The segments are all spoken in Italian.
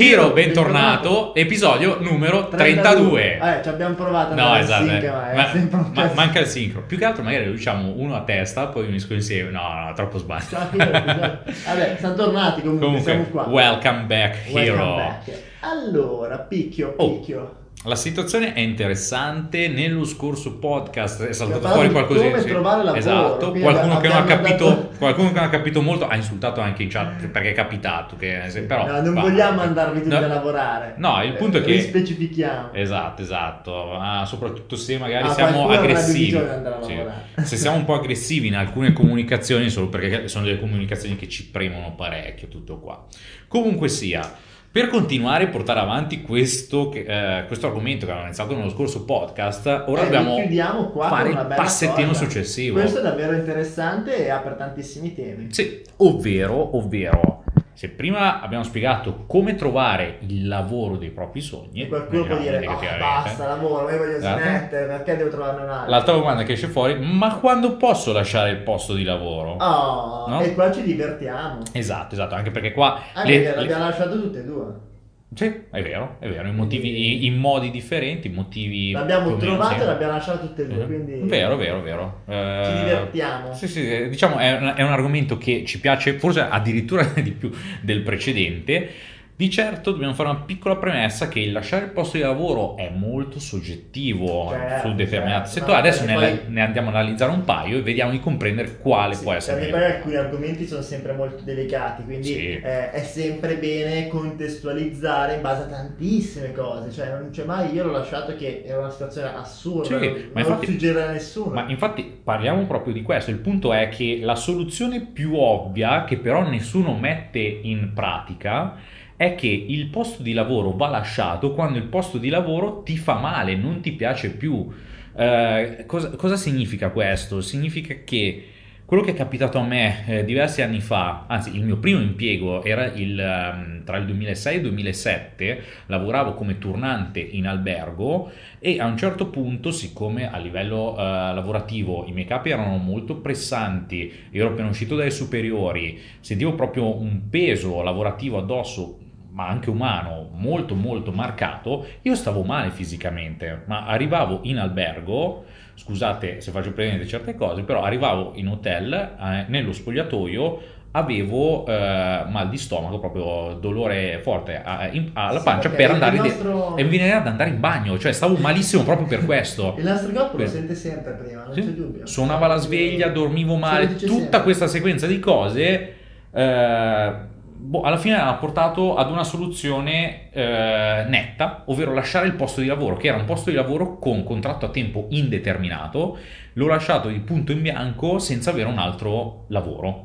Hero, bentornato, episodio numero 32. Eh, ci abbiamo provato No, esatto. sync, eh. ma Ma- ma- manca il sincro. Più che altro magari lo diciamo uno a testa, poi unisco insieme. No, no, troppo sbaglio. Ciao. Vabbè, siamo tornati comunque, siamo Comunque, qua. welcome back, Welcome Hero. back. Allora, picchio, Oh. La situazione è interessante. Nello scorso podcast è saltato fuori qualcosa. come trovare lavoro, Esatto. Qualcuno che, non ha abbiamo capito, dato- qualcuno che non ha capito molto ha insultato anche in chat perché è capitato. Che, però, No, non va. vogliamo andarvi tutti No. a lavorare. No, il punto è Eh, che- Rispecifichiamo. Esatto, esatto, Ah, soprattutto se magari Ah, siamo aggressivi. Sì. Se siamo un po' aggressivi in alcune comunicazioni, solo perché sono delle comunicazioni che ci premono parecchio, tutto qua. Comunque sia, per continuare a portare avanti questo, eh, questo argomento che abbiamo iniziato nello scorso podcast, ora Eh, dobbiamo chiudiamo qua fare il passettino cosa. successivo. Questo è davvero interessante e apre tantissimi temi. Sì, ovvero, ovvero, se prima abbiamo spiegato come trovare il lavoro dei propri sogni, E qualcuno può dire, oh, basta, lavoro, io voglio Esatto. smettere, perché devo trovarne un altro? L'altra domanda che esce fuori, ma quando posso lasciare il posto di lavoro? Oh, No? e qua ci divertiamo. Esatto, esatto, anche perché qua... Anche le- perché le- l'abbiamo lasciato tutte e due. Sì, è vero, è vero, in, motivi, in modi differenti, motivi... L'abbiamo trovato e l'abbiamo lasciato tutte e due, Eh, quindi Vero, vero, vero. Eh, ci divertiamo. Sì, sì, eh, diciamo è un, è un argomento che ci piace forse addirittura di più del precedente. Di certo dobbiamo fare una piccola premessa che il lasciare il posto di lavoro è molto soggettivo Certo, su determinati certo, settori. Adesso ne, poi- ne andiamo a analizzare un paio e vediamo di comprendere quale Sì, può essere perché poi alcuni argomenti sono sempre molto delicati, quindi Sì. eh, è sempre bene contestualizzare in base a tantissime cose. Cioè, non c'è mai io l'ho lasciato che era una situazione assurda, Sì, non, ma non infatti- suggerirei a nessuno. Ma infatti parliamo proprio di questo. Il punto è che la soluzione più ovvia, che però nessuno mette in pratica, è che il posto di lavoro va lasciato quando il posto di lavoro ti fa male, non ti piace più. Eh, cosa, cosa significa questo? Significa che quello che è capitato a me eh, diversi anni fa, anzi il mio primo impiego era il, ehm, tra il 2006 e il 2007, lavoravo come turnante in albergo e a un certo punto, siccome a livello eh, lavorativo i miei capi erano molto pressanti, ero appena uscito dalle superiori, sentivo proprio un peso lavorativo addosso, ma anche umano, molto molto marcato, io stavo male fisicamente, ma arrivavo in albergo, scusate se faccio presente certe cose, però arrivavo in hotel, eh, nello spogliatoio, avevo eh, mal di stomaco, proprio dolore forte eh, in- alla Sì, pancia per andare nostro- e mi veniva ad andare in bagno, cioè stavo malissimo proprio per questo. Il nostro corpo lo Per- sente sempre prima, non Sì. c'è dubbio. Suonava la sveglia, dormivo male, lo tutta sempre. questa sequenza di cose eh, boh, alla fine ha portato ad una soluzione eh, netta, ovvero lasciare il posto di lavoro, che era un posto di lavoro con contratto a tempo indeterminato, l'ho lasciato di punto in bianco senza avere un altro lavoro.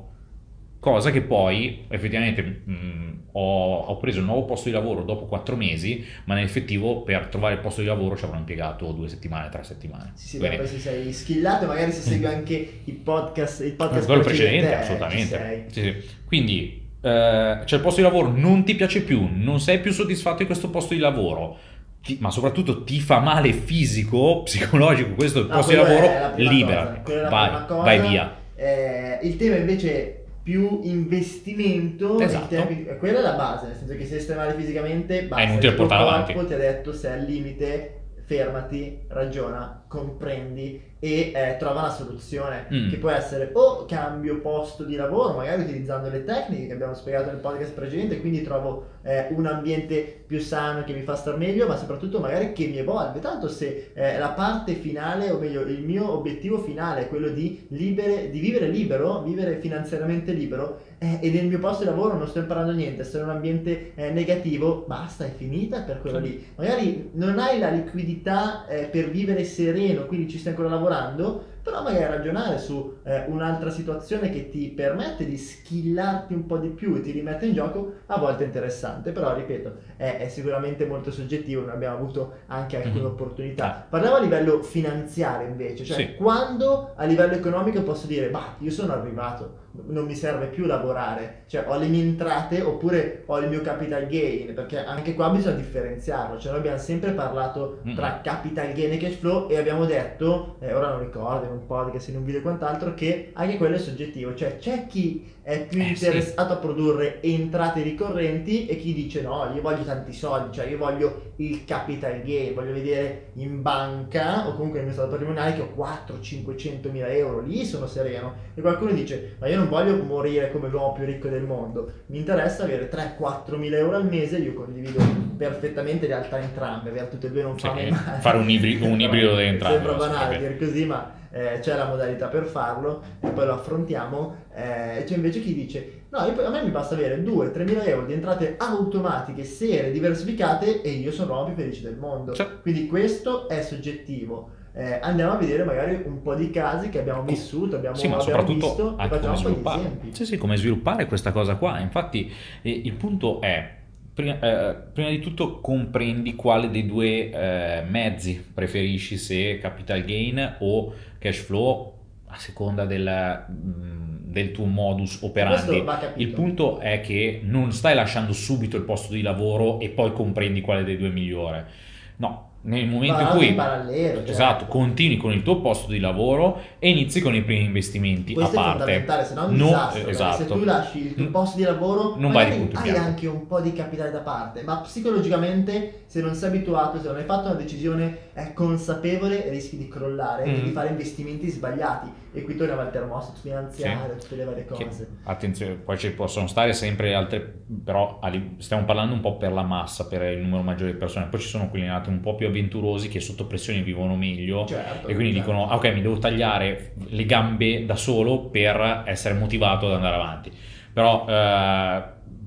Cosa che poi effettivamente mh, ho, ho preso il nuovo posto di lavoro dopo quattro mesi, ma nell'effettivo per trovare il posto di lavoro ci avrò impiegato due settimane, tre settimane. Sì, sì, Quindi- poi se sei skillato, magari se segui anche i podcast, il podcast quello precedente, eh, ci assolutamente. Sì, sì. Quindi eh, c'è il posto di lavoro, non ti piace più, non sei più soddisfatto di questo posto di lavoro, ti- ma soprattutto ti fa male fisico, psicologico, questo il No, posto di lavoro, libera, vai, vai via. Eh, il tema invece più investimento, in Esatto. eh, quella è la base, nel senso che se stai male fisicamente, basta, È inutile il tuo portare corpo avanti. ti ha detto sei al limite, fermati, ragiona, comprendi e eh, trova una soluzione Mm. che può essere o cambio posto di lavoro, magari utilizzando le tecniche che abbiamo spiegato nel podcast precedente, quindi trovo eh, un ambiente più sano che mi fa star meglio, ma soprattutto magari che mi evolve. Tanto se eh, la parte finale, o meglio, il mio obiettivo finale è quello di, libere, di vivere libero, vivere finanziariamente libero, eh, e nel mio posto di lavoro non sto imparando niente, sto in un ambiente eh, negativo, basta, è finita per quello Sì. lì. Magari non hai la liquidità eh, per vivere sereno, quindi ci stai ancora lavorando, però magari ragionare su eh, un'altra situazione che ti permette di skillarti un po' di più e ti rimette in gioco, a volte è interessante, però ripeto, è, è sicuramente molto soggettivo, noi abbiamo avuto anche alcune Mhm. opportunità. Parlavo a livello finanziario invece, cioè Sì. quando a livello economico posso dire, ma io sono arrivato, non mi serve più lavorare, cioè ho le mie entrate oppure ho il mio capital gain, perché anche qua bisogna differenziarlo, cioè noi abbiamo sempre parlato Mhm. tra capital gain e cash flow e abbiamo detto, eh, ora non ricordo, un podcast, in un video e quant'altro, che anche quello è soggettivo, cioè c'è chi è più Eh, interessato a produrre entrate ricorrenti e chi dice no, io voglio tanti soldi, cioè io voglio il capital gain, voglio vedere in banca o comunque nel mio stato patrimoniale che ho 400-500 mila euro, lì sono sereno. E qualcuno dice ma io non voglio morire come l'uomo più ricco del mondo, mi interessa avere 3-4 mila euro al mese, io condivido perfettamente le realtà entrambe, avere tutte e due non Sì, fa mai male. fare un ibrido- un ibrido di entrambe, Sembra banale vabbè. dire così, ma eh, c'è la modalità per farlo e poi lo affrontiamo. Eh, c'è invece chi dice: No, a me mi basta avere 2-3 mila euro di entrate automatiche, serie, diversificate e io sono l'uomo più felice del mondo. Sì. Quindi questo è soggettivo. Eh, andiamo a vedere magari un po' di casi che abbiamo vissuto, abbiamo, Sì, ma abbiamo visto anche facciamo un po' di esempi. Sì, sì, come sviluppare questa cosa qua. Infatti, eh, il punto è, prima, eh, prima di tutto, comprendi quale dei due eh, mezzi preferisci, se capital gain o cash flow, a seconda del, mm, del tuo modus operandi. Il punto è che non stai lasciando subito il posto di lavoro e poi comprendi quale dei due è migliore. No, nel momento in cui certo. esatto, continui con il tuo posto di lavoro e inizi con i primi investimenti Questo a è parte. fondamentale, se no è un No, disastro. esatto. Se tu lasci il tuo posto di lavoro, Non vai di punto hai bianco. anche un po' di capitale da parte, ma psicologicamente, se non sei abituato, se non hai fatto una decisione eh, consapevole, rischi di crollare e Mm. di fare investimenti sbagliati. E qui torniamo al termostato finanziario, tutte le varie Che- cose. attenzione, poi ci possono stare sempre altre, però stiamo parlando un po' per la massa, per il numero maggiore di persone. Poi ci sono quelli nati un po' più avventurosi che sotto pressione vivono meglio Certo, e quindi certo. dicono: "Ah, Ok, mi devo tagliare le gambe da solo per essere motivato ad andare avanti. Però eh,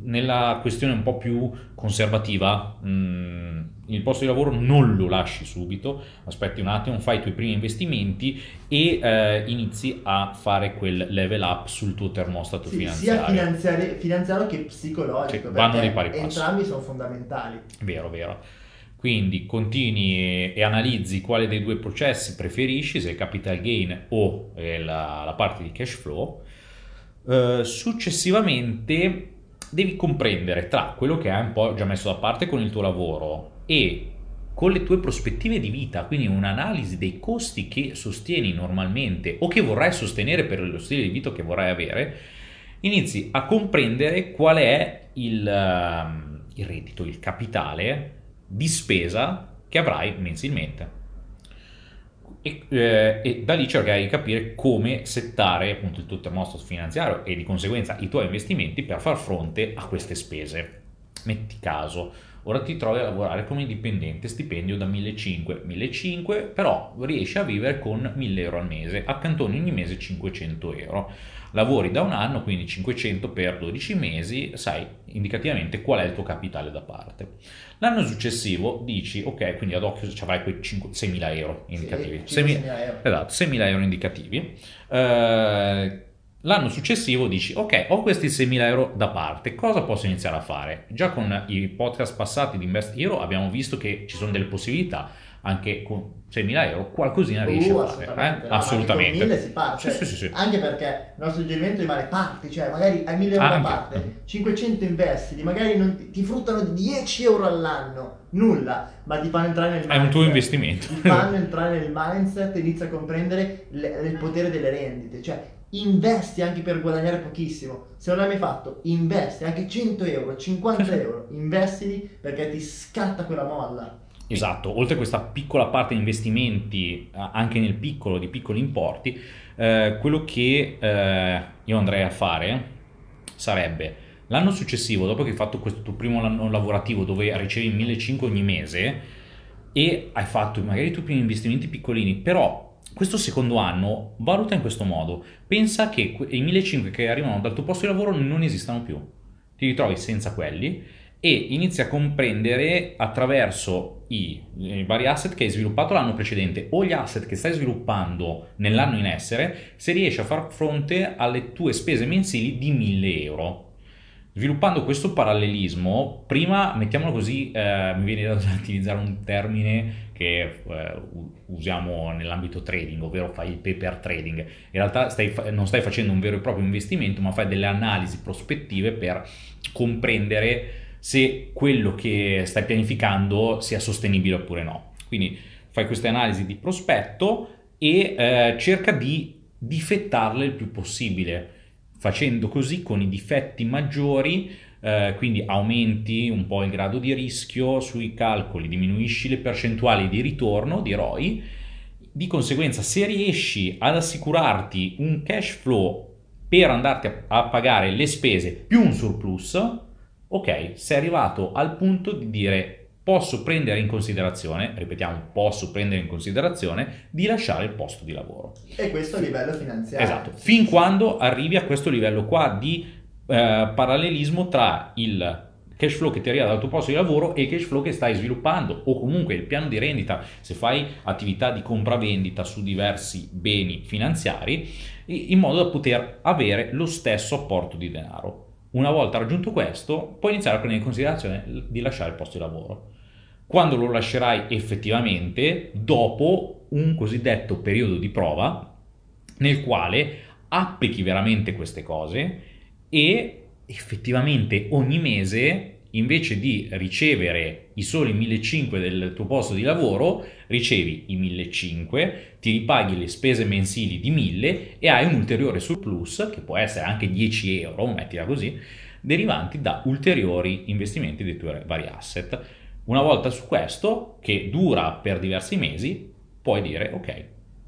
nella questione un po' più conservativa, mh, il posto di lavoro non lo lasci subito, aspetti un attimo, fai i tuoi primi investimenti e eh, inizi a fare quel level up sul tuo termostato Sì, finanziario. sia finanziario, che psicologico, Sì, vanno di pari passo. entrambi sono fondamentali. Vero, vero. Quindi continui e, e analizzi quale dei due processi preferisci, se il capital gain o eh, la, la parte di cash flow. Eh, successivamente devi comprendere tra quello che hai un po' già messo da parte con il tuo lavoro e con le tue prospettive di vita, quindi un'analisi dei costi che sostieni normalmente o che vorrai sostenere per lo stile di vita che vorrai avere, inizi a comprendere qual è il, ehm, il reddito, il capitale di spesa che avrai mensilmente. E, eh, e da lì cercare di capire come settare appunto il tuo termostato finanziario e di conseguenza i tuoi investimenti per far fronte a queste spese. Metti caso, ora ti trovi a lavorare come dipendente, stipendio da 1500, 1500, però riesci a vivere con 1000 euro al mese, accantoni ogni mese 500 euro. Lavori da un anno, quindi 500 per 12 mesi, sai indicativamente qual è il tuo capitale da parte. L'anno successivo dici, ok, quindi ad occhio ci avrai quei 5 6.000 euro indicativi. Sì, 6.000 5.000 euro. Esatto, 6.000 euro indicativi. Eh, l'anno successivo dici, ok, ho questi 6.000 euro da parte, cosa posso iniziare a fare? Già con i podcast passati di Invest Hero abbiamo visto che ci sono delle possibilità, anche con 6.000 euro qualcosina riesci Uh, a fare. assolutamente, eh? no, anche con Assolutamente. 1000 si parte, cioè, sì, sì, sì. Anche perché il nostro suggerimento rimane parti, cioè magari hai 1000 euro da Anche. parte, 500 investili, magari non ti, fruttano 10 euro all'anno, nulla, ma ti fanno entrare nel È un tuo mindset. investimento. Ti fanno entrare nel mindset e inizi a comprendere le- il potere delle rendite, cioè investi anche per guadagnare pochissimo. Se non l'hai mai fatto, investi anche 100 euro, 50 euro, investili perché ti scatta quella molla. Esatto, oltre a questa piccola parte di investimenti, anche nel piccolo, di piccoli importi, eh, quello che eh, io andrei a fare sarebbe l'anno successivo, dopo che hai fatto questo tuo primo anno lavorativo dove ricevi 1500 ogni mese e hai fatto magari i tuoi primi investimenti piccolini, però questo secondo anno valuta in questo modo, pensa che i 1500 che arrivano dal tuo posto di lavoro non esistano più, ti ritrovi senza quelli e inizi a comprendere attraverso i, i vari asset che hai sviluppato l'anno precedente o gli asset che stai sviluppando nell'anno in essere se riesci a far fronte alle tue spese mensili di 1000 euro. Sviluppando questo parallelismo, prima mettiamolo così, eh, mi viene da utilizzare un termine che eh, usiamo nell'ambito trading, ovvero fai il paper trading. In realtà stai non stai facendo un vero e proprio investimento, ma fai delle analisi prospettive per comprendere se quello che stai pianificando sia sostenibile oppure no. Quindi fai queste analisi di prospetto e eh, cerca di difettarle il più possibile, facendo così con i difetti maggiori, eh, quindi aumenti un po' il grado di rischio sui calcoli, diminuisci le percentuali di ritorno di ROI, di conseguenza se riesci ad assicurarti un cash flow per andarti a, a pagare le spese più un surplus, ok, sei arrivato al punto di dire posso prendere in considerazione, ripetiamo, posso prendere in considerazione di lasciare il posto di lavoro. E questo a livello finanziario. Esatto, fin quando arrivi a questo livello qua di eh, parallelismo tra il cash flow che ti arriva dal tuo posto di lavoro e il cash flow che stai sviluppando o comunque il piano di rendita se fai attività di compravendita su diversi beni finanziari in modo da poter avere lo stesso apporto di denaro. Una volta raggiunto questo, puoi iniziare a prendere in considerazione di lasciare il posto di lavoro quando lo lascerai effettivamente dopo un cosiddetto periodo di prova nel quale applichi veramente queste cose e effettivamente ogni mese invece di ricevere i soli 1500 del tuo posto di lavoro, ricevi i 1500, ti ripaghi le spese mensili di 1000 e hai un ulteriore surplus, che può essere anche 10 euro, mettila così, derivanti da ulteriori investimenti dei tuoi vari asset. Una volta su questo, che dura per diversi mesi, puoi dire ok,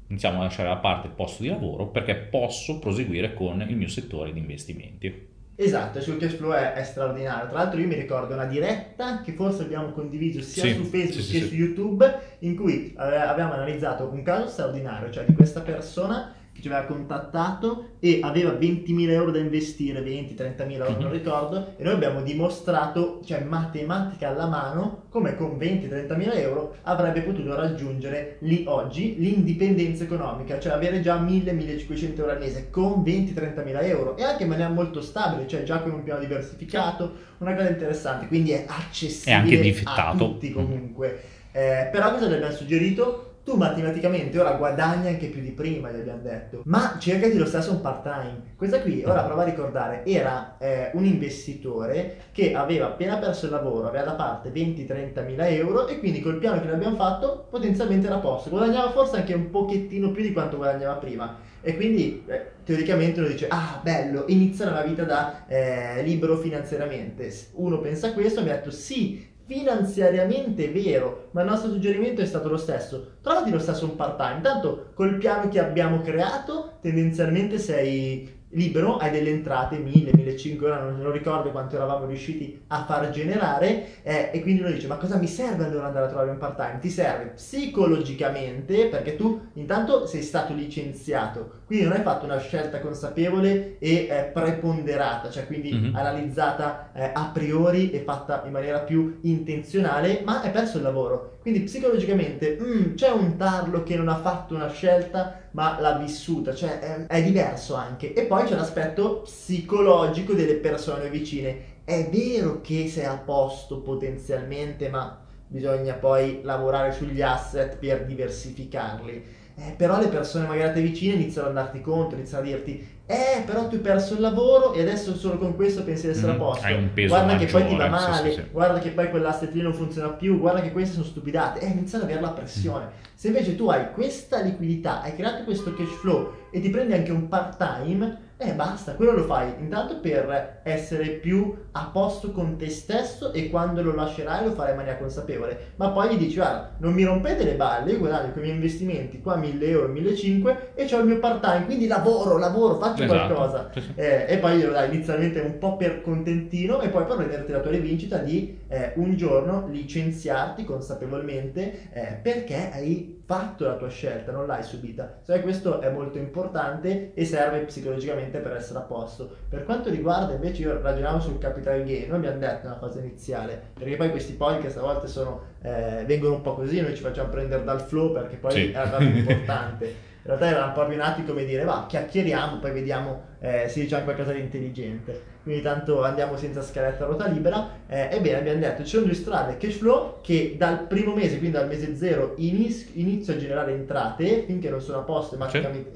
iniziamo a lasciare da parte il posto di lavoro perché posso proseguire con il mio settore di investimenti. Esatto, sul cash flow è, è, straordinario. Tra l'altro io mi ricordo una diretta che forse abbiamo condiviso sia sì, su Facebook sì, che sì, su YouTube in cui eh, abbiamo analizzato un caso straordinario, cioè di questa persona che ci aveva contattato e aveva 20.000 euro da investire, 20-30.000 euro, mm-hmm. non ricordo, e noi abbiamo dimostrato, cioè matematica alla mano, come con 20-30.000 euro avrebbe potuto raggiungere lì oggi l'indipendenza economica, cioè avere già 1.000-1.500 euro al mese con 20-30.000 euro e anche in maniera molto stabile, cioè già con un piano diversificato, una cosa interessante, quindi è accessibile a tutti comunque. Eh, però cosa gli abbiamo suggerito? Tu matematicamente ora guadagni anche più di prima, gli abbiamo detto, ma cercati lo stesso un part time. Questa qui, ora prova a ricordare, era eh, un investitore che aveva appena perso il lavoro, aveva da parte 20-30 mila euro e quindi col piano che noi abbiamo fatto potenzialmente era a posto, guadagnava forse anche un pochettino più di quanto guadagnava prima. E quindi eh, teoricamente uno dice, ah bello, inizia la vita da eh, libero finanziariamente. Uno pensa questo, mi ha detto sì, finanziariamente vero, ma il nostro suggerimento è stato lo stesso. Trovati lo stesso un part-time, intanto col piano che abbiamo creato tendenzialmente sei libero, hai delle entrate 1000, 1500, ora non, non ricordo quanto eravamo riusciti a far generare eh, e quindi uno dice ma cosa mi serve allora andare a trovare un part time? Ti serve psicologicamente perché tu intanto sei stato licenziato, quindi non hai fatto una scelta consapevole e eh, preponderata, cioè quindi mm-hmm. analizzata eh, a priori e fatta in maniera più intenzionale, ma hai perso il lavoro. Quindi psicologicamente mm, c'è un tarlo che non ha fatto una scelta ma l'ha vissuta, cioè è, è diverso anche. E poi c'è l'aspetto psicologico delle persone vicine. È vero che sei a posto potenzialmente, ma bisogna poi lavorare sugli asset per diversificarli. Eh, però le persone magari a te vicine iniziano ad andarti contro, iniziano a dirti eh, però tu hai perso il lavoro e adesso solo con questo pensi di essere mm, a posto. Hai un peso guarda maggiore, che poi ti va male, sì, sì, sì. guarda che poi quell'asset lì non funziona più, guarda che queste sono stupidate. Eh, iniziano ad avere la pressione. Mm. Se invece tu hai questa liquidità, hai creato questo cash flow e ti prendi anche un part time, eh basta, quello lo fai intanto per essere più a posto con te stesso e quando lo lascerai lo farai in maniera consapevole. Ma poi gli dici, guarda, non mi rompete le balle, io guadagno con i miei investimenti qua 1000 euro, 1500 e ho il mio part time, quindi lavoro, lavoro, faccio esatto. qualcosa. Eh, e poi glielo dai inizialmente un po' per contentino e poi per prenderti la tua rivincita di eh, un giorno licenziarti consapevolmente eh, perché hai fatto la tua scelta, non l'hai subita. Cioè, questo è molto importante e serve psicologicamente per essere a posto. Per quanto riguarda invece, io ragionavo sul capital gain, noi abbiamo detto nella fase iniziale, perché poi questi podcast a volte sono, eh, vengono un po' così, noi ci facciamo prendere dal flow perché poi sì. è la cosa importante. In realtà era un po' nati come dire, va, chiacchieriamo, poi vediamo eh, se diciamo qualcosa di intelligente. Quindi tanto andiamo senza scaletta a ruota libera. Eh, ebbene, abbiamo detto, ci sono due strade, cash flow, che dal primo mese, quindi dal mese zero, iniz- inizio a generare entrate, finché non sono a posto ematicamente,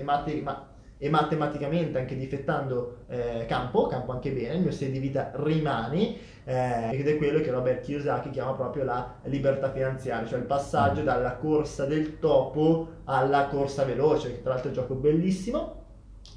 e matematicamente anche difettando eh, campo, campo anche bene, il mio stile di vita rimane eh, ed è quello che Robert Kiyosaki chiama proprio la libertà finanziaria, cioè il passaggio mm. dalla corsa del topo alla corsa veloce, che tra l'altro è un gioco bellissimo,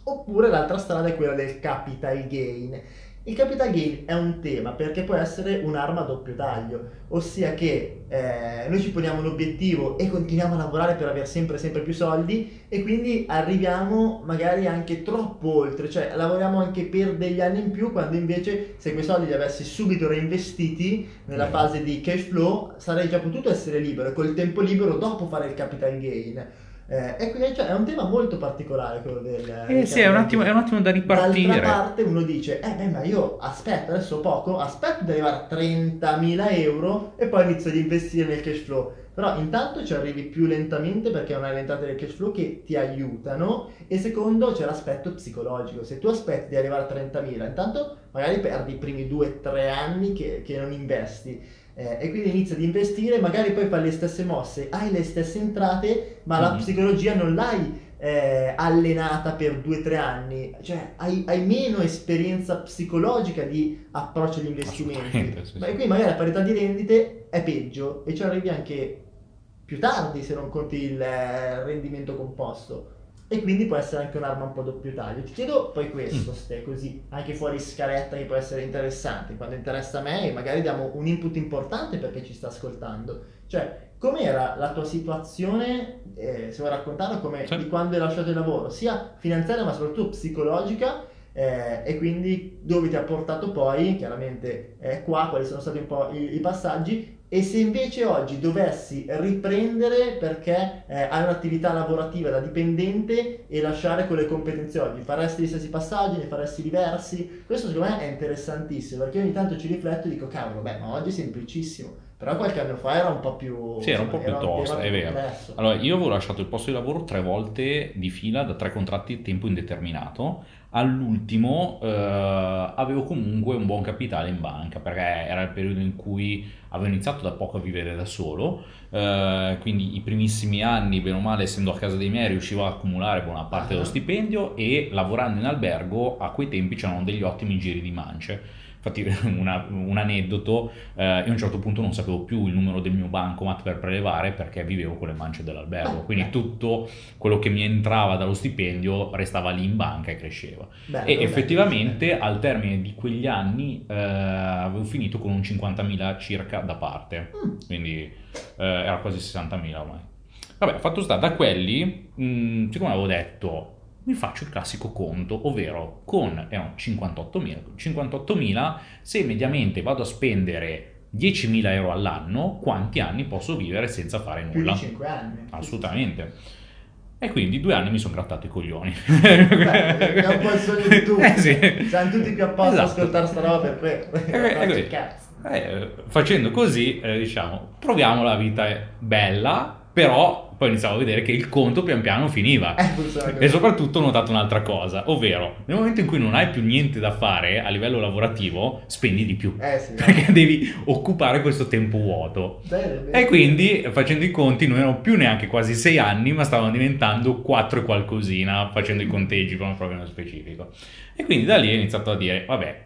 oppure l'altra strada è quella del capital gain il capital gain è un tema perché può essere un'arma a doppio taglio, ossia che eh, noi ci poniamo un obiettivo e continuiamo a lavorare per avere sempre sempre più soldi e quindi arriviamo magari anche troppo oltre, cioè lavoriamo anche per degli anni in più quando invece se quei soldi li avessi subito reinvestiti nella fase di cash flow sarei già potuto essere libero e col tempo libero dopo fare il capital gain. Eh, e quindi cioè, è un tema molto particolare quello del... Eh sì, è un, attimo, è un, attimo, da ripartire. D'altra parte uno dice, eh beh ma io aspetto adesso poco, aspetto di arrivare a 30.000 euro e poi inizio ad investire nel cash flow. Però intanto ci arrivi più lentamente perché non hai le entrate del cash flow che ti aiutano e secondo c'è l'aspetto psicologico. Se tu aspetti di arrivare a 30.000, intanto magari perdi i primi 2-3 anni che, che non investi eh, e quindi inizia ad investire, magari poi fa le stesse mosse, hai le stesse entrate, ma mm-hmm. la psicologia non l'hai eh, allenata per due o tre anni, cioè hai, hai, meno esperienza psicologica di approccio agli investimenti. Sì, sì. E quindi magari la parità di rendite è peggio e ci arrivi anche più tardi se non conti il eh, rendimento composto e quindi può essere anche un'arma un po' doppio taglio. Ti chiedo poi questo, mm. Ste, così, anche fuori scaletta che può essere interessante, quando interessa a me e magari diamo un input importante perché ci sta ascoltando. Cioè, com'era la tua situazione, eh, se vuoi raccontarla, come, sì. di quando hai lasciato il lavoro, sia finanziaria ma soprattutto psicologica, eh, e quindi dove ti ha portato poi, chiaramente eh, qua, quali sono stati un po' i, i passaggi e se invece oggi dovessi riprendere perché eh, hai un'attività lavorativa da dipendente e lasciare quelle competenze oggi, faresti gli stessi passaggi, ne faresti diversi? Questo secondo me è interessantissimo perché ogni tanto ci rifletto e dico cavolo, beh, ma oggi è semplicissimo. Però qualche anno fa era un po' più... Sì, era un po' più tosta, è vero. Complesso. Allora, io avevo lasciato il posto di lavoro tre volte di fila da tre contratti a tempo indeterminato all'ultimo eh, avevo comunque un buon capitale in banca perché era il periodo in cui avevo iniziato da poco a vivere da solo, eh, quindi i primissimi anni, bene o male, essendo a casa dei miei, riuscivo a accumulare buona parte dello ah. stipendio e lavorando in albergo a quei tempi c'erano degli ottimi giri di mance Infatti una, un aneddoto, eh, io a un certo punto non sapevo più il numero del mio bancomat per prelevare perché vivevo con le mance dell'albergo, quindi tutto quello che mi entrava dallo stipendio restava lì in banca e cresceva. Beh, e effettivamente beh. al termine di quegli anni eh, avevo finito con un 50.000 circa da parte, mm. quindi eh, era quasi 60.000 ormai. Vabbè, fatto sta, da quelli, mh, mm, siccome avevo detto mi faccio il classico conto, ovvero con eh, 58.000, 58.000 se mediamente vado a spendere 10.000 euro all'anno, quanti anni posso vivere senza fare nulla? Più di 5 anni. Assolutamente. E quindi due anni mi sono grattato i coglioni. Beh, è un po' il sogno di tutti. Eh sì. Siamo tutti più apposta esatto. a ascoltare sta roba per questo. Eh, eh, facendo così, eh, diciamo, proviamo la vita bella, però poi iniziavo a vedere che il conto pian piano finiva. Eh, e soprattutto ho notato un'altra cosa, ovvero nel momento in cui non hai più niente da fare a livello lavorativo, spendi di più. Eh, sì, perché devi occupare questo tempo vuoto. Bene, bene. E quindi facendo i conti non erano più neanche quasi sei anni, ma stavano diventando quattro e qualcosina, facendo i conteggi proprio nello specifico. E quindi da lì ho iniziato a dire, vabbè,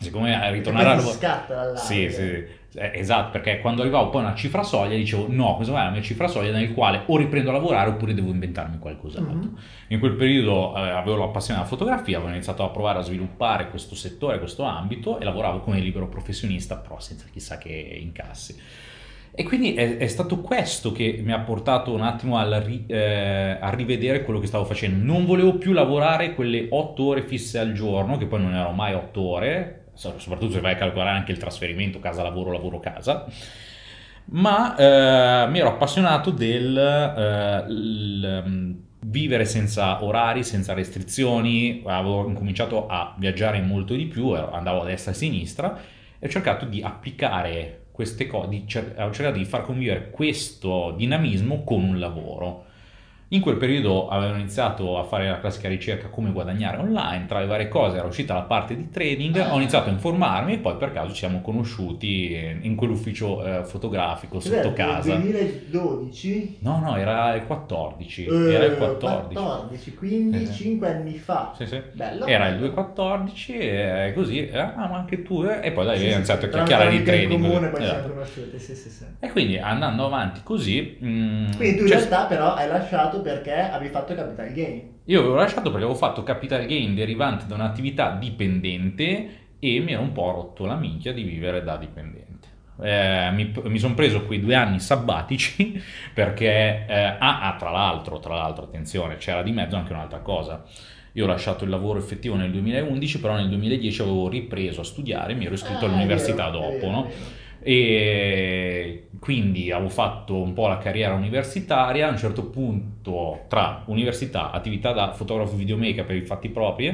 siccome ritornare a scatta dall'aria. Sì, sì. Eh, esatto, perché quando arrivavo poi a una cifra soglia dicevo no, questa è la mia cifra soglia nel quale o riprendo a lavorare oppure devo inventarmi qualcos'altro. Mm-hmm. In quel periodo eh, avevo la passione della fotografia, avevo iniziato a provare a sviluppare questo settore, questo ambito e lavoravo come libero professionista, però senza chissà che incassi. E quindi è, è, stato questo che mi ha portato un attimo ri, eh, a rivedere quello che stavo facendo. Non volevo più lavorare quelle otto ore fisse al giorno, che poi non erano mai otto ore, soprattutto se vai a calcolare anche il trasferimento casa-lavoro, lavoro-casa, ma eh, mi ero appassionato del eh, l, mm, vivere senza orari, senza restrizioni, avevo incominciato a viaggiare molto di più, andavo a destra e a sinistra e ho cercato di applicare queste cose, ho cercato di far convivere questo dinamismo con un lavoro In quel periodo avevo iniziato a fare la classica ricerca come guadagnare online, tra le varie cose era uscita la parte di trading, ho iniziato a informarmi e poi per caso ci siamo conosciuti in quell'ufficio eh, fotografico sotto Cos'era? casa. 2012? No, no, era il 14. Eh, era il 14. 14, quindi Eh. 5 anni fa. Sì, sì. Bello. Era il 2.14 e così, eh, ah, ma anche tu, eh? e poi da lì Sì, sì, iniziato a chiacchierare di trading. comune poi ci Esatto. siamo conosciuti, sì, sì, sì. E quindi andando avanti così... mm, Quindi tu in cioè, realtà però hai lasciato perché avevi fatto capital gain. Io avevo lasciato perché avevo fatto capital gain derivante da un'attività dipendente e mi ero un po' rotto la minchia di vivere da dipendente. Eh, mi, mi sono preso quei due anni sabbatici perché, eh, ah, ah, tra l'altro, tra l'altro, attenzione, c'era di mezzo anche un'altra cosa. Io ho lasciato il lavoro effettivo nel 2011, però nel 2010 avevo ripreso a studiare, mi ero iscritto Ah, all'università vero, dopo, vero, no? vero. E quindi avevo fatto un po' la carriera universitaria, a un certo punto tra università, attività da fotografo videomaker per i fatti propri,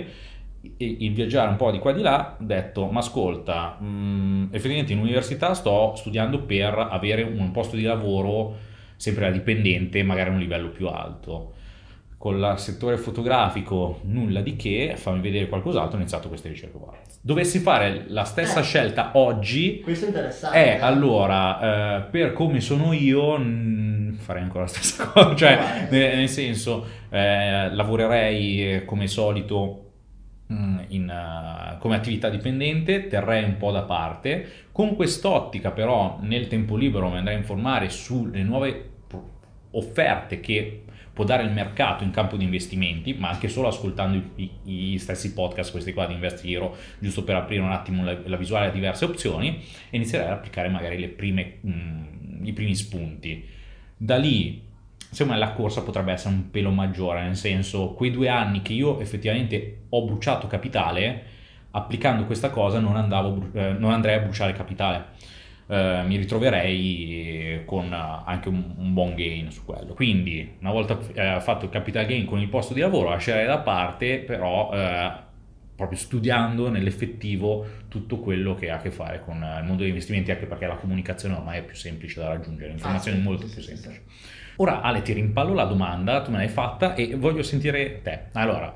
e il viaggiare un po' di qua e di là, ho detto, ma ascolta, mh, effettivamente in università sto studiando per avere un posto di lavoro sempre da dipendente, magari a un livello più alto. Con il settore fotografico nulla di che, fammi vedere qualcos'altro, ho iniziato queste ricerche qua. Dovessi fare la stessa Eh. scelta oggi, Questo è interessante. eh, allora, eh, per come sono io, mh, farei ancora la stessa cosa, cioè, nel, nel senso, eh, lavorerei eh, come solito mh, in, eh, come attività dipendente, terrei un po' da parte, con quest'ottica però nel tempo libero mi andrei a informare sulle nuove offerte che può dare il mercato in campo di investimenti, ma anche solo ascoltando gli stessi podcast, questi qua di Invest Hero, giusto per aprire un attimo la, la visuale a diverse opzioni, e inizierei ad applicare magari prime, mh, i primi spunti. Da lì, secondo me la corsa potrebbe essere un pelo maggiore, nel senso, quei due anni che io effettivamente ho bruciato capitale, applicando questa cosa non, andavo, eh, non andrei a bruciare capitale. Eh, mi ritroverei con eh, anche un, un buon gain su quello. Quindi, una volta eh, fatto il capital gain con il posto di lavoro, lascerei da parte, però eh, proprio studiando nell'effettivo tutto quello che ha a che fare con eh, il mondo degli investimenti, anche perché la comunicazione ormai è più semplice da raggiungere, l'informazione Ah, è sì, molto sì, più sì, semplice. Ora Ale ti rimpallo la domanda, tu me l'hai fatta e voglio sentire te. Allora,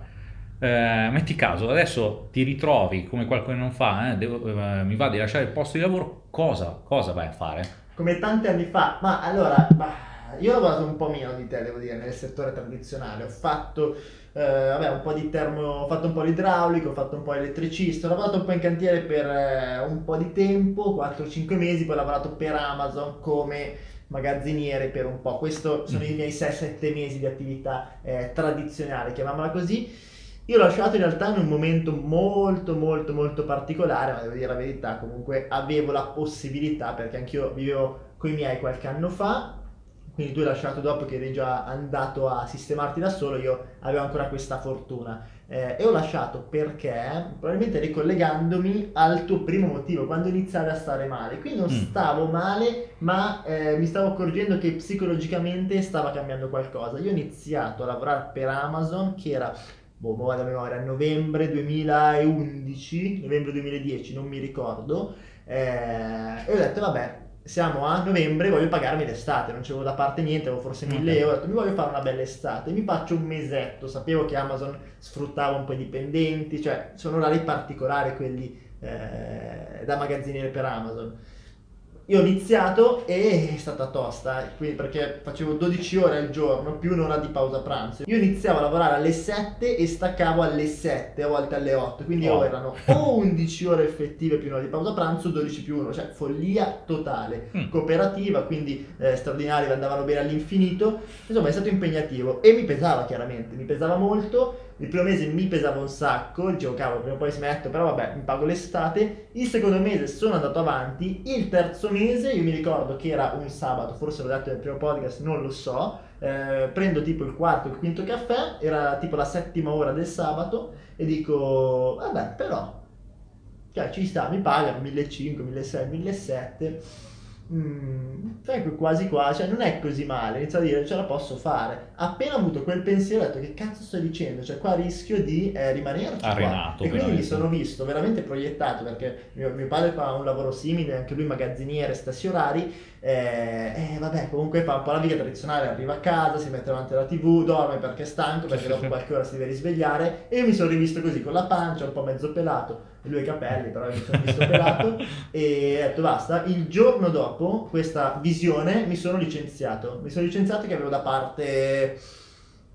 eh, metti caso, adesso ti ritrovi come qualcuno non fa, eh, devo- eh, mi va di lasciare il posto di lavoro, cosa, cosa vai a fare? Come tanti anni fa, ma allora, bah, io ho lavorato un po' meno di te, devo dire, nel settore tradizionale. Ho fatto, eh, vabbè, un po' di termo, ho fatto un po' di idraulico, ho fatto un po' elettricista, ho lavorato un po' in cantiere per eh, un po' di tempo, 4-5 mesi, poi ho lavorato per Amazon come magazziniere per un po'. Questi sono i miei 6-7 mesi di attività eh, tradizionale, chiamiamola così. Io l'ho lasciato in realtà in un momento molto molto molto particolare, ma devo dire la verità, comunque avevo la possibilità, perché anch'io vivevo con i miei qualche anno fa, quindi tu hai lasciato dopo che eri già andato a sistemarti da solo, io avevo ancora questa fortuna. Eh, e ho lasciato perché, probabilmente ricollegandomi al tuo primo motivo, quando iniziavi a stare male. Qui non Mm. stavo male, ma eh, mi stavo accorgendo che psicologicamente stava cambiando qualcosa. Io ho iniziato a lavorare per Amazon, che era boh, vado a memoria, novembre 2011, novembre 2010, non mi ricordo, eh, e ho detto vabbè, siamo a novembre, voglio pagarmi l'estate, non c'avevo da parte niente, avevo forse 1000 Ok. euro, ho detto mi voglio fare una bella estate, mi faccio un mesetto, sapevo che Amazon sfruttava un po' i dipendenti, cioè sono orari particolari quelli eh, da magazziniere per Amazon. Io ho iniziato e è stata tosta, quindi perché facevo 12 ore al giorno più un'ora di pausa pranzo. Io iniziavo a lavorare alle 7 e staccavo alle 7, a volte alle 8, quindi Oh. erano o 11 ore effettive più un'ora di pausa pranzo, 12 più 1, cioè follia totale. Mm. Cooperativa, quindi eh, straordinari, andavano bene all'infinito. Insomma, è stato impegnativo e mi pesava chiaramente, mi pesava molto. Il primo mese mi pesava un sacco, dicevo cavolo, prima o poi smetto, però vabbè, mi pago l'estate. Il secondo mese sono andato avanti, il terzo mese io mi ricordo che era un sabato, forse l'ho detto nel primo podcast, non lo so. eh, prendo tipo il quarto, il quinto caffè, era tipo la settima ora del sabato e dico, vabbè, però, cioè ci sta, mi pagano 1500, 1600, 1700. Mm, che quasi qua, cioè non è così male, inizio a dire ce la posso fare. Appena avuto quel pensiero ho detto che cazzo sto dicendo, cioè qua rischio di eh, rimanerci. Arenato, E quindi mi veramente. sono visto veramente proiettato perché mio, mio padre fa un lavoro simile, anche lui magazziniere, stessi orari, eh, eh, vabbè comunque fa un po' la vita tradizionale, arriva a casa, si mette davanti alla tv, dorme perché è stanco, perché dopo qualche ora si deve risvegliare e io mi sono rivisto così con la pancia, un po' mezzo pelato, e lui i capelli, però io mi sono visto pelato e ho detto basta. Il giorno dopo questa visione mi sono licenziato. Mi sono licenziato che avevo da parte.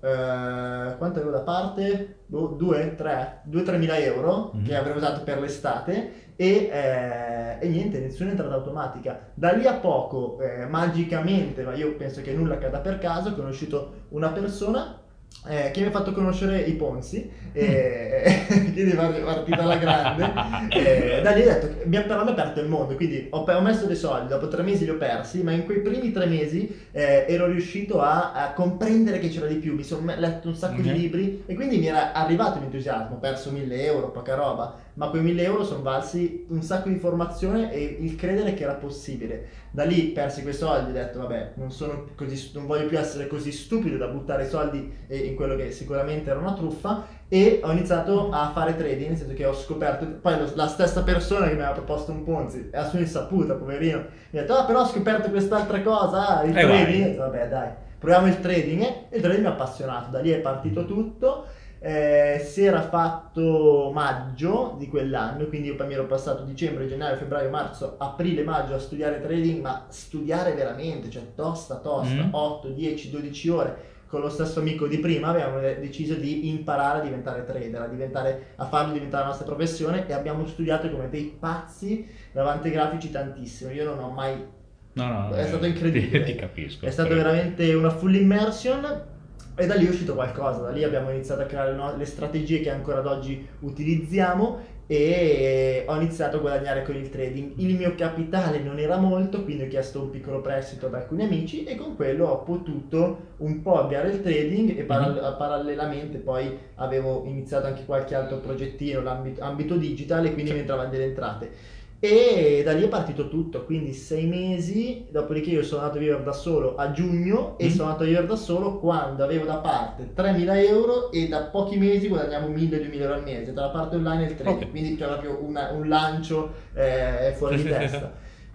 eh, quanto avevo da parte? 2, 3, 2-3 mila euro Mhm. che avrei usato per l'estate e, eh, e niente, nessuna entrata automatica. Da lì a poco, eh, magicamente, ma io penso che nulla accada per caso, ho conosciuto una persona eh, che mi ha fatto conoscere i Ponzi, e quindi è partita alla grande. Eh, da lì ho detto, che mi ha però aperto il mondo, quindi ho, ho messo dei soldi, dopo tre mesi li ho persi, ma in quei primi tre mesi eh, ero riuscito a, a comprendere che c'era di più, mi sono letto un sacco di Mhm. libri e quindi mi era arrivato l'entusiasmo, ho perso 1000 euro, poca roba, ma quei 1000 euro sono valsi un sacco di formazione e il credere che era possibile. Da lì persi quei soldi, ho detto vabbè, non, sono così, non voglio più essere così stupido da buttare i soldi eh, in quello che sicuramente era una truffa e ho iniziato a fare trading, nel senso che ho scoperto, poi lo- la stessa persona che mi aveva proposto un Ponzi, a sua insaputa, poverino, mi ha detto ah però ho scoperto quest'altra cosa, ah, il Eh, trading, vai. Vabbè dai, proviamo il trading e il trading mi ha appassionato, da lì è partito tutto. Eh, si era fatto maggio di quell'anno, quindi io poi mi ero passato dicembre, gennaio, febbraio, marzo, aprile, maggio a studiare trading, ma studiare veramente, cioè tosta, tosta, Mm. 8, 10, 12 ore. Con lo stesso amico di prima abbiamo de- deciso di imparare a diventare trader, a, diventare, a farlo diventare la nostra professione e abbiamo studiato come dei pazzi davanti ai grafici tantissimo. Io non ho mai No, no, È eh, stato incredibile. Ti, ti capisco. è stato veramente una full immersion e da lì è uscito qualcosa, da lì abbiamo iniziato a creare no- le strategie che ancora ad oggi utilizziamo e ho iniziato a guadagnare con il trading. Il mio capitale non era molto, quindi ho chiesto un piccolo prestito ad alcuni amici e con quello ho potuto un po' avviare il trading e paral- parallelamente poi avevo iniziato anche qualche altro progettino, l'ambito ambito digital e quindi mi entravano delle entrate. E da lì è partito tutto, quindi sei mesi, dopodiché io sono andato a vivere da solo a giugno e Mm. sono andato a vivere da solo quando avevo da parte 3.000 euro e da pochi mesi guadagniamo 1.000-2.000 euro al mese tra la parte online e il trading, Ok. quindi c'è proprio una- un lancio eh, fuori di testa.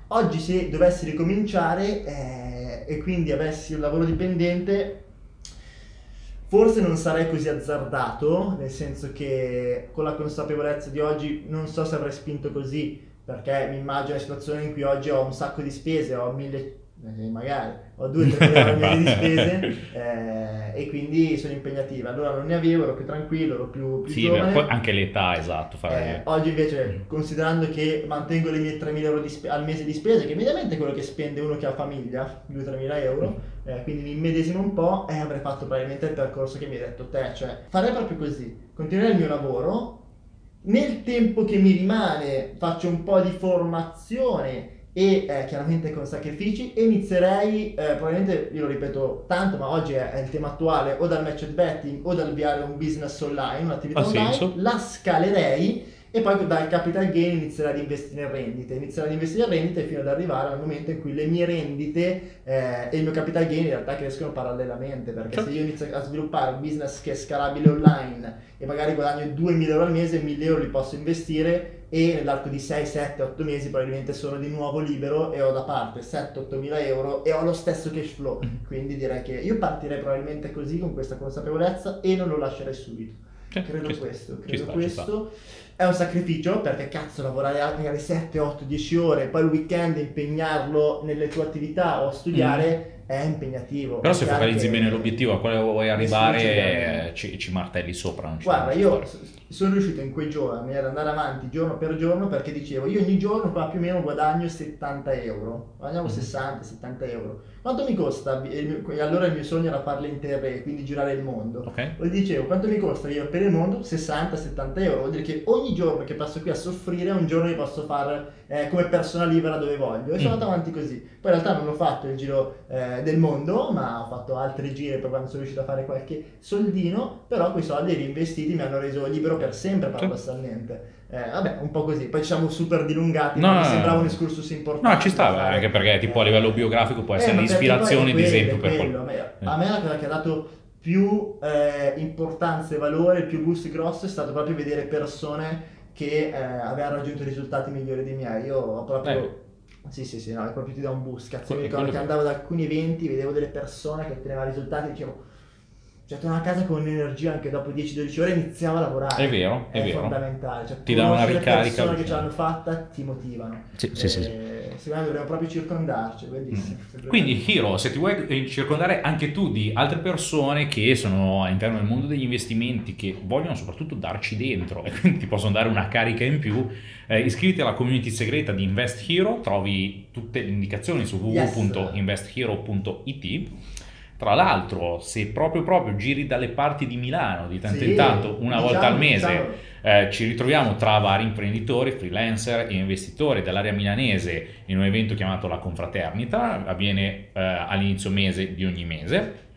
Oggi se dovessi ricominciare eh, e quindi avessi un lavoro dipendente, forse non sarei così azzardato, nel senso che con la consapevolezza di oggi non so se avrei spinto così, perché mi immagino la situazione in cui oggi ho un sacco di spese, ho mille, eh, magari ho 2-3 euro al mese di spese eh, e quindi sono impegnative. Allora non ne avevo, ero più tranquillo, ero più, più Sì, giovane. anche l'età, esatto. Eh, oggi invece, considerando che mantengo le mie 3.000 euro spe- al mese di spese, che mediamente è quello che spende uno che ha famiglia, 2-3.000 euro, eh, quindi mi immedesimo un po' e avrei fatto probabilmente il percorso che mi hai detto te, cioè farei proprio così, continuare il mio lavoro, nel tempo che mi rimane faccio un po' di formazione e eh, chiaramente con sacrifici e inizierei, eh, probabilmente io lo ripeto tanto, ma oggi è, è il tema attuale, o dal match betting o dal avviare un business online, un'attività Ha online, senso. la scalerei e poi dal capital gain inizierei ad investire in rendite, inizierei ad investire in rendite fino ad arrivare al momento in cui le mie rendite eh, e il mio capital gain in realtà crescono parallelamente, perché Certo. se io inizio a sviluppare un business che è scalabile online e magari guadagno 2.000 euro al mese, 1.000 euro li posso investire e nell'arco di 6, 7, 8 mesi probabilmente sono di nuovo libero e ho da parte 7-8 mila euro e ho lo stesso cash flow. Mhm. Quindi direi che io partirei probabilmente così con questa consapevolezza e non lo lascerei subito. Sì, Credo sta. questo, credo sta, ci questo. È un sacrificio perché cazzo lavorare magari 7, 8, 10 ore, poi il weekend impegnarlo nelle tue attività o studiare è impegnativo. Però se focalizzi bene l'obiettivo a quale vuoi arrivare, ci eh, ci, ci martelli sopra. Non ci Guarda, io sono riuscito in quei giorni ad andare avanti giorno per giorno perché dicevo io ogni giorno qua più o meno guadagno 70 euro, guadagniamo Mhm. 60-70 euro. Quanto mi costa? E e allora il mio sogno era farle in terre, quindi girare il mondo. Ok? E dicevo, quanto mi costa io per il mondo? 60-70 euro. Vuol dire che ogni giorno che passo qui a soffrire è un giorno che posso fare eh, come persona libera dove voglio. E sono Mm. andato avanti così. Poi in realtà non ho fatto il giro eh, eh, del mondo, ma ho fatto altri giri per quando sono riuscito a fare qualche soldino, però quei soldi reinvestiti mi hanno reso libero per sempre paradossalmente. Eh, vabbè, un po' così. Poi ci siamo super dilungati, No, mi sembrava un excursus importante. No, ci sta, da fare. anche perché tipo a livello biografico può essere Eh, ma perché un'ispirazione poi di esempio per quello. A me- A me la cosa che ha dato più eh, importanza e valore, più boost grosso è stato proprio vedere persone che eh, avevano raggiunto risultati migliori di miei. Io ho proprio... Sì, sì, sì, no, è proprio ti dà un boost. Cazzo, mi Quello- ricordo che andavo ad alcuni eventi, vedevo delle persone che ottenevano risultati e dicevo... Cioè, torno a casa con energia anche dopo 10-12 ore iniziamo a lavorare. È vero, è vero. fondamentale. Cioè, Ti dà una ricarica persone che ce l'hanno fatta ti motivano. Sì, sì, sì. Eh, Secondo me dovremmo proprio circondarci, bellissimo. Mm. Quindi Hiro, se ti vuoi circondare anche tu di altre persone che sono all'interno del mondo degli investimenti, che vogliono soprattutto darci dentro e quindi ti possono dare una carica in più, eh, iscriviti alla community segreta di Invest Hero, trovi tutte le indicazioni su Yes. Tra l'altro, se proprio proprio giri dalle parti di Milano di tanto Sì, in tanto, una diciamo, volta al mese, diciamo. eh, ci ritroviamo tra vari imprenditori, freelancer e investitori dell'area milanese in un evento chiamato La Confraternita, avviene eh, all'inizio mese di ogni mese.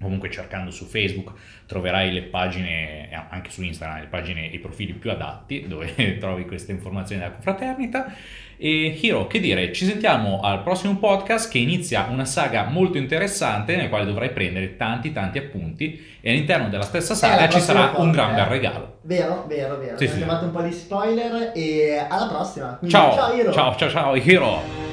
Comunque cercando su Facebook troverai le pagine, eh, anche su Instagram, le pagine e i profili più adatti dove trovi queste informazioni della confraternita. E Hiro, che dire, ci sentiamo al prossimo podcast che inizia una saga molto interessante nel quale dovrai prendere tanti tanti appunti e all'interno della stessa saga ci sarà un gran bel eh. regalo. Vero, vero, vero. Sì, Abbiamo sì. un po' di spoiler e alla prossima. Quindi, Ciao, ciao Hiro. ciao, ciao, ciao, Hiro.